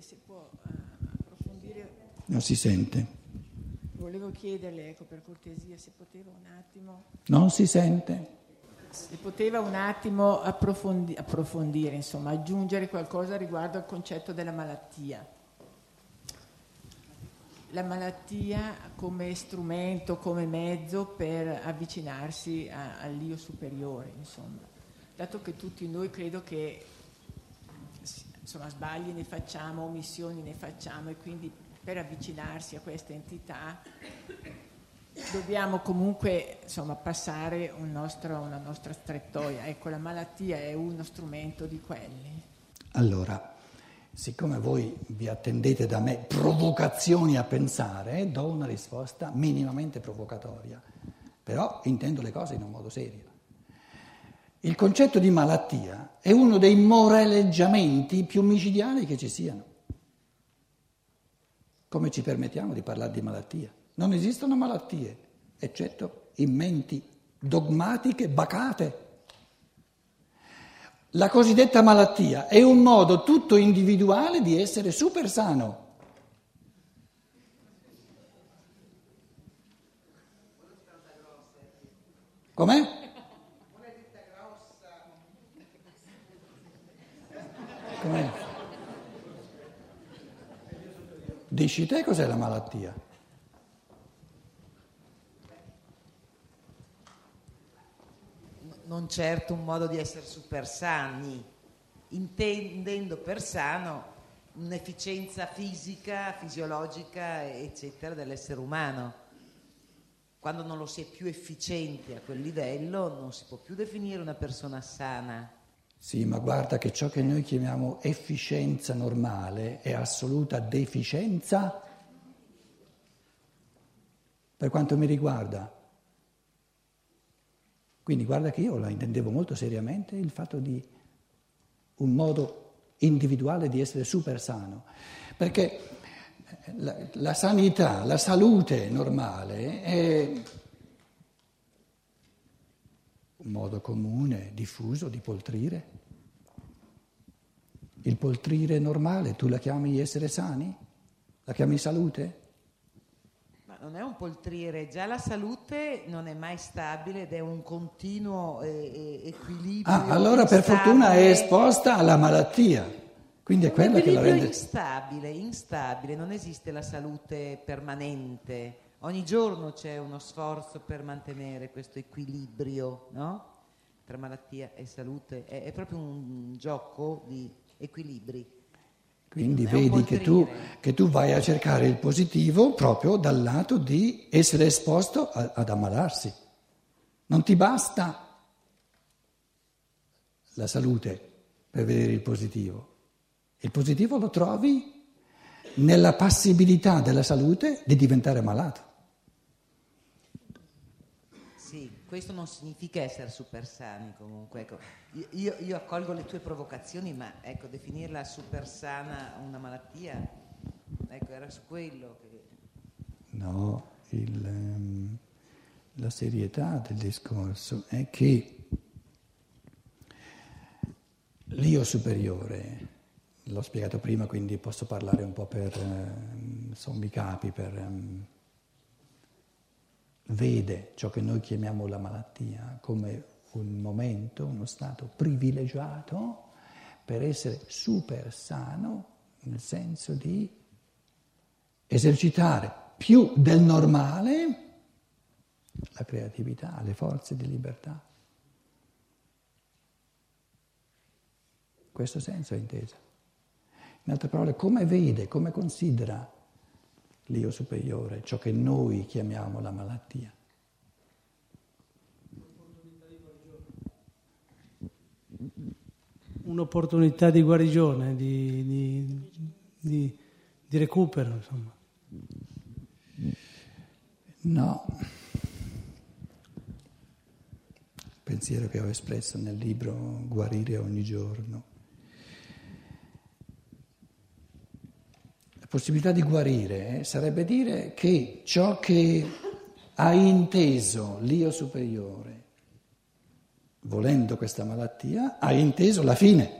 se, se può uh, approfondire. Non si sente. Volevo chiederle, ecco, per cortesia, se poteva un attimo. Non si sente. Se poteva un attimo approfondi- approfondire, insomma, aggiungere qualcosa riguardo al concetto della malattia. La malattia come strumento, come mezzo per avvicinarsi a, all'io superiore, insomma. Dato che tutti noi credo che insomma, sbagli ne facciamo, omissioni ne facciamo e quindi per avvicinarsi a questa entità dobbiamo comunque insomma, passare un nostro, una nostra strettoia. Ecco, la malattia è uno strumento di quelli. Allora, siccome voi vi attendete da me provocazioni a pensare, do una risposta minimamente provocatoria, però intendo le cose in un modo serio. Il concetto di malattia è uno dei moraleggiamenti più micidiali che ci siano. Come ci permettiamo di parlare di malattia? Non esistono malattie, eccetto in menti dogmatiche bacate. La cosiddetta malattia è un modo tutto individuale di essere super sano. Com'è? Com'è? Dici te cos'è la malattia? non certo un modo di essere super sani, intendendo per sano un'efficienza fisica, fisiologica, eccetera, dell'essere umano. Quando non lo si è più efficienti a quel livello, non si può più definire una persona sana. Sì, ma guarda che ciò che noi chiamiamo efficienza normale è assoluta deficienza per quanto mi riguarda. Quindi guarda che io la intendevo molto seriamente il fatto di un modo individuale di essere super sano, perché la, la sanità, la salute normale è un modo comune, diffuso di poltrire. Il poltrire normale, tu la chiami essere sani? La chiami salute? non è un poltriere, già la salute non è mai stabile ed è un continuo eh, equilibrio. Ah, allora per fortuna è esposta alla malattia, quindi è quella che la rende... instabile, instabile, non esiste la salute permanente, ogni giorno c'è uno sforzo per mantenere questo equilibrio, no? Tra malattia e salute, è, è proprio un gioco di equilibri. Quindi vedi che tu, che tu, vai a cercare il positivo proprio dal lato di essere esposto a, ad ammalarsi. Non ti basta la salute per vedere il positivo. Il positivo lo trovi nella passibilità della salute di diventare malato. Questo non significa essere super sani comunque. Ecco, io, io, accolgo le tue provocazioni, ma ecco, definirla super sana una malattia, ecco, era su quello che... No, il, um, la serietà del discorso è che l'io superiore, l'ho spiegato prima, quindi posso parlare un po' per uh, sommi capi, per... Vede ciò che noi chiamiamo la malattia come un momento, uno stato privilegiato per essere super sano, nel senso di esercitare più del normale la creatività, le forze di libertà. Questo senso è inteso. In altre parole, come vede, come considera l'io superiore, ciò che noi chiamiamo la malattia. Un'opportunità di guarigione, di, di, di, di recupero, insomma. No. Pensiero che ho espresso nel libro Guarire ogni giorno. Possibilità di guarire eh, sarebbe dire che ciò che ha inteso l'io superiore, volendo questa malattia, ha inteso la fine.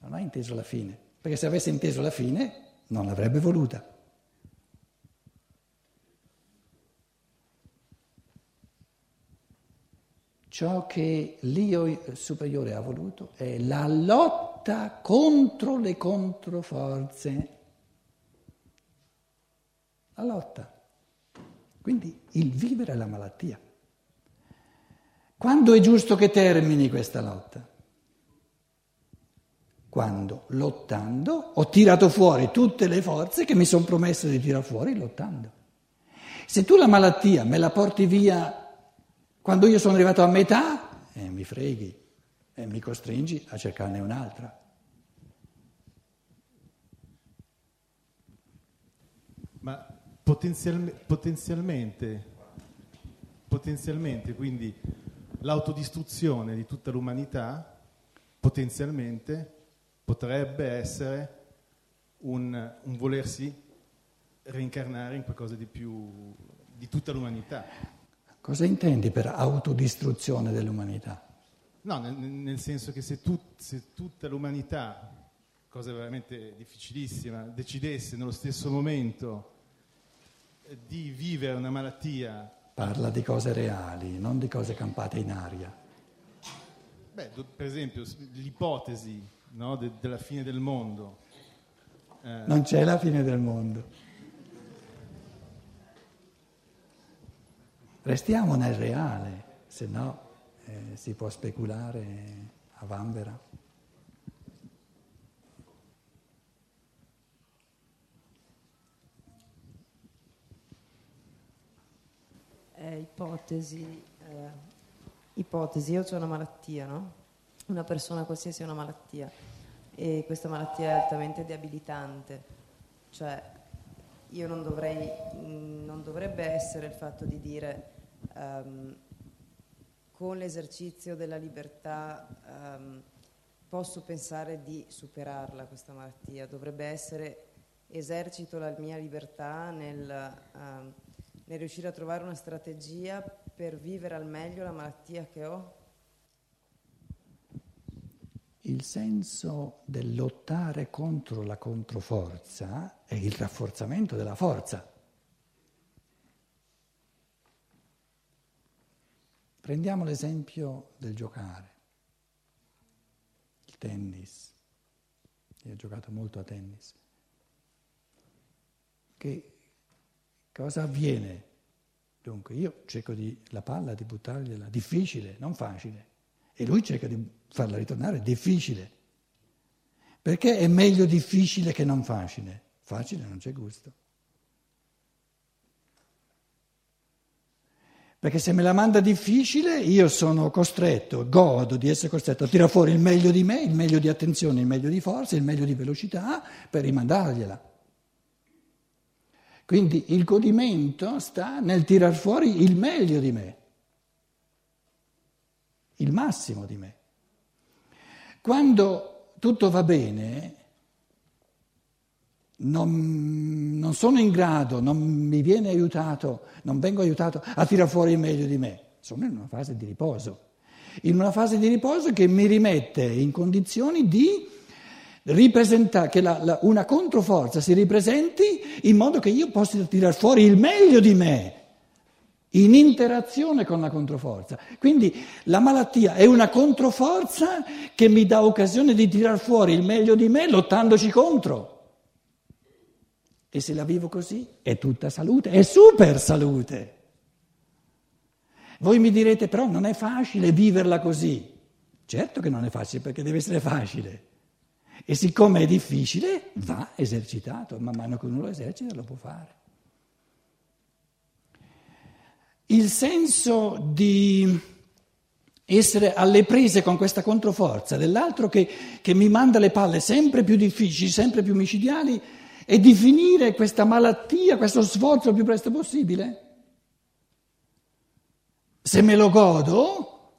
non ha inteso la fine, perché se avesse inteso la fine non l'avrebbe voluta. Ciò che l'io superiore ha voluto è la lotta contro le controforze. La lotta. Quindi il vivere la malattia. Quando è giusto che termini questa lotta? Quando, lottando, ho tirato fuori tutte le forze che mi sono promesso di tirare fuori lottando. Se tu la malattia me la porti via quando io sono arrivato a metà, eh, mi freghi e mi costringi a cercarne un'altra. Ma potenzialme, potenzialmente, potenzialmente, quindi l'autodistruzione di tutta l'umanità, potenzialmente potrebbe essere un, un volersi reincarnare in qualcosa di più di tutta l'umanità. Cosa intendi per autodistruzione dell'umanità? No, nel, nel senso che se, tu, se, tutta l'umanità, cosa veramente difficilissima, decidesse nello stesso momento eh, di vivere una malattia... Parla di cose reali, non di cose campate in aria. Beh, per esempio, l'ipotesi no, de, della fine del mondo. Eh, non c'è la fine del mondo. Restiamo nel reale, se no eh, si può speculare a vanvera. Eh, ipotesi, eh, ipotesi, io ho una malattia, no? Una persona qualsiasi ha una malattia e questa malattia è altamente debilitante, cioè io non dovrei, non dovrebbe essere il fatto di dire um, con l'esercizio della libertà um, posso pensare di superarla questa malattia, dovrebbe essere esercito la mia libertà nel, um, nel riuscire a trovare una strategia per vivere al meglio la malattia che ho il senso del lottare contro la controforza è il rafforzamento della forza. Prendiamo l'esempio del giocare, il tennis. Io ho giocato molto a tennis. Che cosa avviene? Dunque, io cerco di, la palla di buttargliela, difficile, non facile, e lui cerca di farla ritornare difficile. Perché è meglio difficile che non facile? Facile non c'è gusto. Perché se me la manda difficile, io sono costretto, godo di essere costretto a tirare fuori il meglio di me, il meglio di attenzione, il meglio di forza, il meglio di velocità per rimandargliela. Quindi il godimento sta nel tirar fuori il meglio di me, il massimo di me. Quando tutto va bene, non, non, sono in grado, non mi viene aiutato, non vengo aiutato a tirare fuori il meglio di me. Sono in una fase di riposo. In una fase di riposo che mi rimette in condizioni di ripresentare, che la, la, una controforza si ripresenti in modo che io possa tirare fuori il meglio di me in interazione con la controforza. Quindi la malattia è una controforza che mi dà occasione di tirar fuori il meglio di me lottandoci contro. E se la vivo così è tutta salute, è super salute. Voi mi direte però non è facile viverla così. Certo che non è facile perché deve essere facile. E siccome è difficile va esercitato, man mano che uno lo esercita lo può fare il senso di essere alle prese con questa controforza dell'altro che, che, mi manda le palle sempre più difficili, sempre più micidiali, e di finire questa malattia, questo sforzo il più presto possibile? Se me lo godo,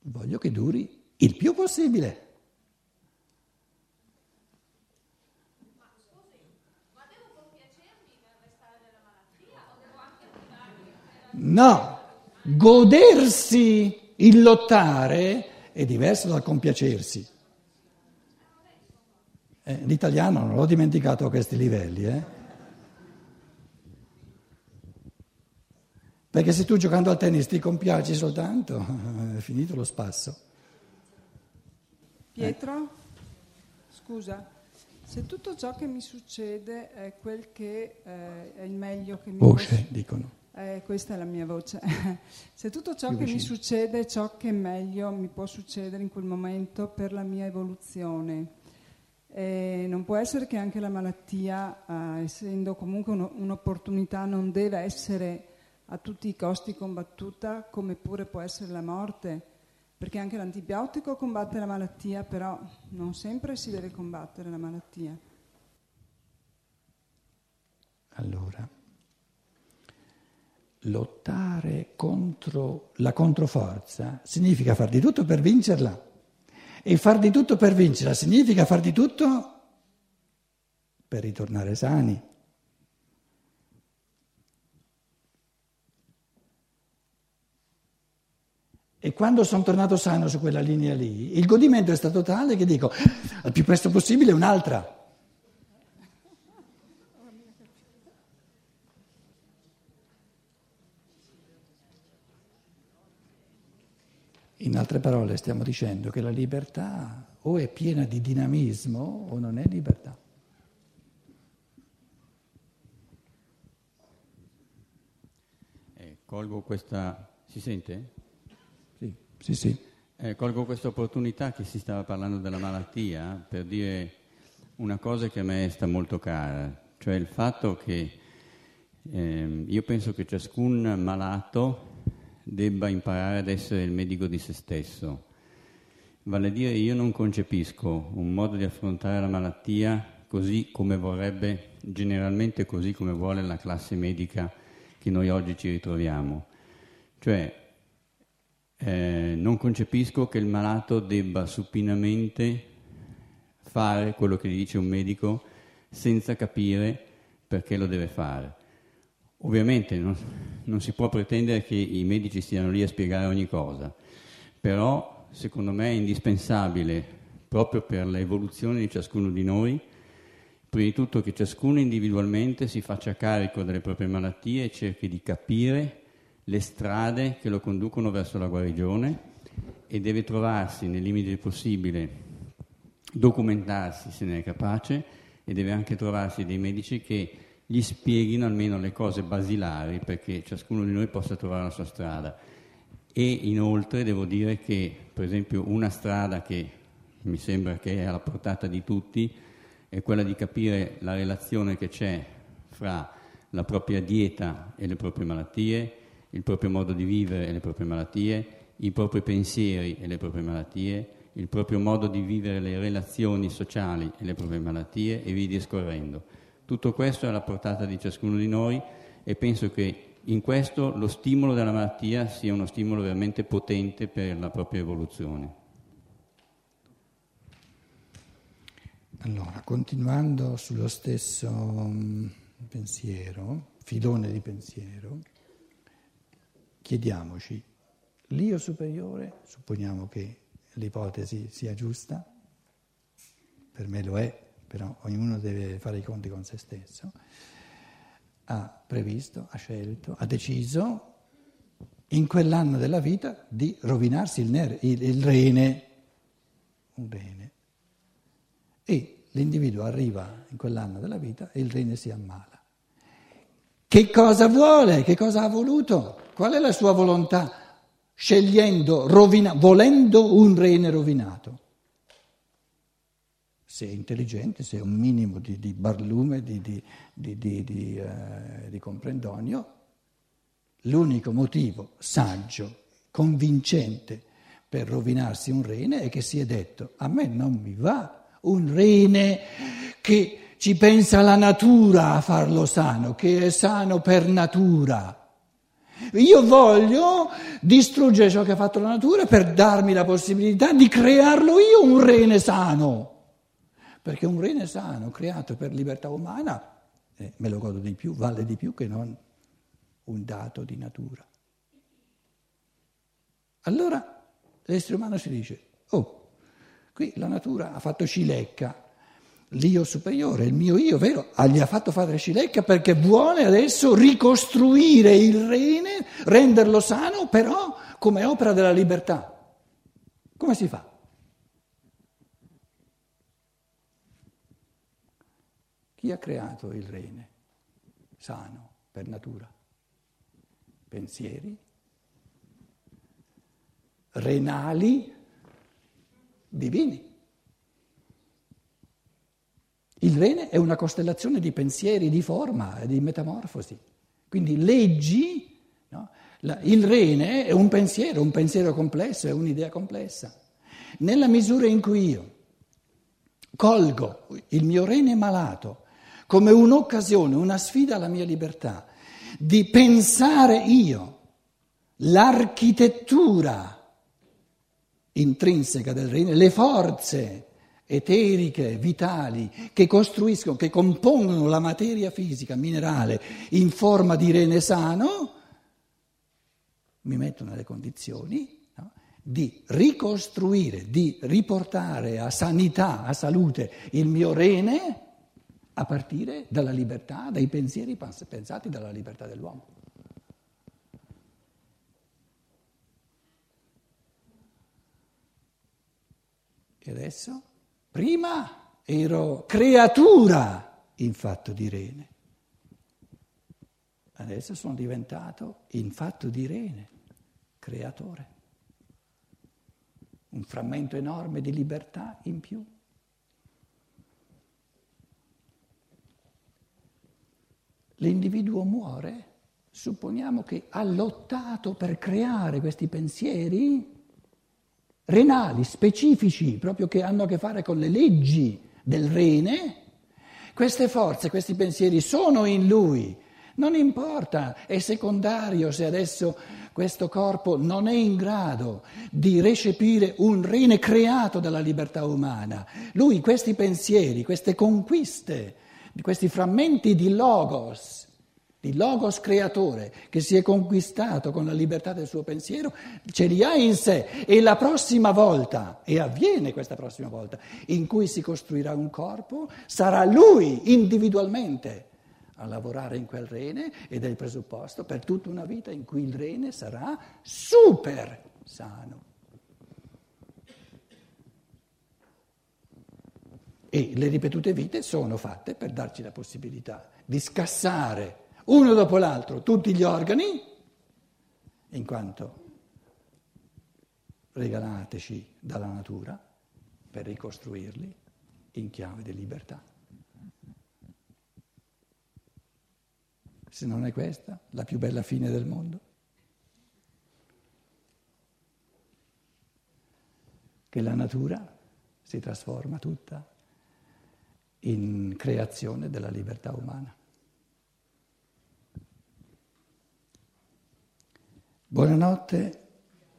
voglio che duri il più possibile. No, godersi il lottare è diverso dal compiacersi. Eh, l'italiano non l'ho dimenticato a questi livelli, eh? Perché se tu giocando al tennis ti compiaci soltanto, è finito lo spasso. Pietro, scusa, se tutto ciò che mi succede è quel che eh, è il meglio che mi Voce, posso... dicono. Eh, questa è la mia voce. se tutto ciò Più che mi vicino. succede è ciò che meglio mi può succedere in quel momento per la mia evoluzione, eh, non può essere che anche la malattia, eh, essendo comunque uno- un'opportunità, non deve essere a tutti i costi combattuta, come pure può essere la morte, perché anche l'antibiotico combatte la malattia, però non sempre si deve combattere la malattia. Allora, lottare contro la controforza significa far di tutto per vincerla. E far di tutto per vincerla significa far di tutto per ritornare sani. E quando sono tornato sano su quella linea lì, il godimento è stato tale che dico al più presto possibile un'altra. In altre parole stiamo dicendo che la libertà o è piena di dinamismo o non è libertà. Eh, colgo questa... Si sente? Sì, sì, sì. Eh, colgo questa opportunità che si stava parlando della malattia per dire una cosa che a me sta molto cara, cioè il fatto che ehm, io penso che ciascun malato debba imparare ad essere il medico di se stesso. Vale a dire io non concepisco un modo di affrontare la malattia così come vorrebbe, generalmente così come vuole la classe medica che noi oggi ci ritroviamo. Cioè eh, non concepisco che il malato debba supinamente fare quello che gli dice un medico senza capire perché lo deve fare. Ovviamente non, non si può pretendere che i medici stiano lì a spiegare ogni cosa, però secondo me è indispensabile, proprio per l'evoluzione di ciascuno di noi, prima di tutto che ciascuno individualmente si faccia carico delle proprie malattie e cerchi di capire le strade che lo conducono verso la guarigione e deve trovarsi, nei limiti del possibile, documentarsi se ne è capace e deve anche trovarsi dei medici che gli spieghino almeno le cose basilari perché ciascuno di noi possa trovare la sua strada. E inoltre devo dire che, per esempio, una strada che mi sembra che è alla portata di tutti è quella di capire la relazione che c'è fra la propria dieta e le proprie malattie, il proprio modo di vivere e le proprie malattie, i propri pensieri e le proprie malattie, il proprio modo di vivere le relazioni sociali e le proprie malattie e via discorrendo. Tutto questo è alla portata di ciascuno di noi e penso che in questo lo stimolo della malattia sia uno stimolo veramente potente per la propria evoluzione. Allora, continuando sullo stesso mm, pensiero, filone di pensiero, chiediamoci, l'io superiore, supponiamo che l'ipotesi sia giusta, per me lo è, però ognuno deve fare i conti con se stesso, ha previsto, ha scelto, ha deciso in quell'anno della vita di rovinarsi il, ner- il, il rene, un rene. E l'individuo arriva in quell'anno della vita e il rene si ammala. Che cosa vuole? Che cosa ha voluto? Qual è la sua volontà? Scegliendo, rovina- volendo un rene rovinato. Se è intelligente, se ha un minimo di, di barlume, di, di, di eh, comprendonio, l'unico motivo saggio, convincente per rovinarsi un rene è che si è detto a me non mi va un rene che ci pensa la natura a farlo sano, che è sano per natura. Io voglio distruggere ciò che ha fatto la natura per darmi la possibilità di crearlo io un rene sano. Perché un rene sano creato per libertà umana, eh, me lo godo di più, vale di più che non un dato di natura. Allora l'essere umano si dice, oh, qui la natura ha fatto cilecca, l'io superiore, il mio io, vero? Ah, gli ha fatto fare Scilecca perché vuole adesso ricostruire il rene, renderlo sano, però come opera della libertà. Come si fa? Chi ha creato il rene sano per natura? Pensieri renali divini. Il rene è una costellazione di pensieri, di forma, di metamorfosi. Quindi leggi, no? il rene è un pensiero, un pensiero complesso, è un'idea complessa. Nella misura in cui io colgo il mio rene malato come un'occasione, una sfida alla mia libertà, di pensare io l'architettura intrinseca del rene, le forze eteriche, vitali, che costruiscono, che compongono la materia fisica, minerale, in forma di rene sano, mi mettono nelle condizioni no, di ricostruire, di riportare a sanità, a salute il mio rene a partire dalla libertà, dai pensieri pensati dalla libertà dell'uomo. E adesso? Prima ero creatura in fatto di rene. Adesso sono diventato in fatto di rene, creatore. Un frammento enorme di libertà in più. L'individuo muore, supponiamo che ha lottato per creare questi pensieri renali specifici, proprio che hanno a che fare con le leggi del rene, queste forze, questi pensieri sono in lui. Non importa, è secondario se adesso questo corpo non è in grado di recepire un rene creato dalla libertà umana. Lui questi pensieri, queste conquiste, questi frammenti di logos, il logos creatore che si è conquistato con la libertà del suo pensiero, ce li ha in sé e la prossima volta, e avviene questa prossima volta, in cui si costruirà un corpo, sarà lui individualmente a lavorare in quel rene ed è il presupposto per tutta una vita in cui il rene sarà super sano. E le ripetute vite sono fatte per darci la possibilità di scassare uno dopo l'altro tutti gli organi, in quanto regalateci dalla natura per ricostruirli in chiave di libertà. Se non è questa la più bella fine del mondo. Che la natura si trasforma tutta in creazione della libertà umana. Buonanotte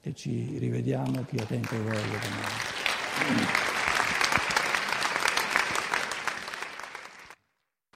e ci rivediamo più a tempo e voglia domani.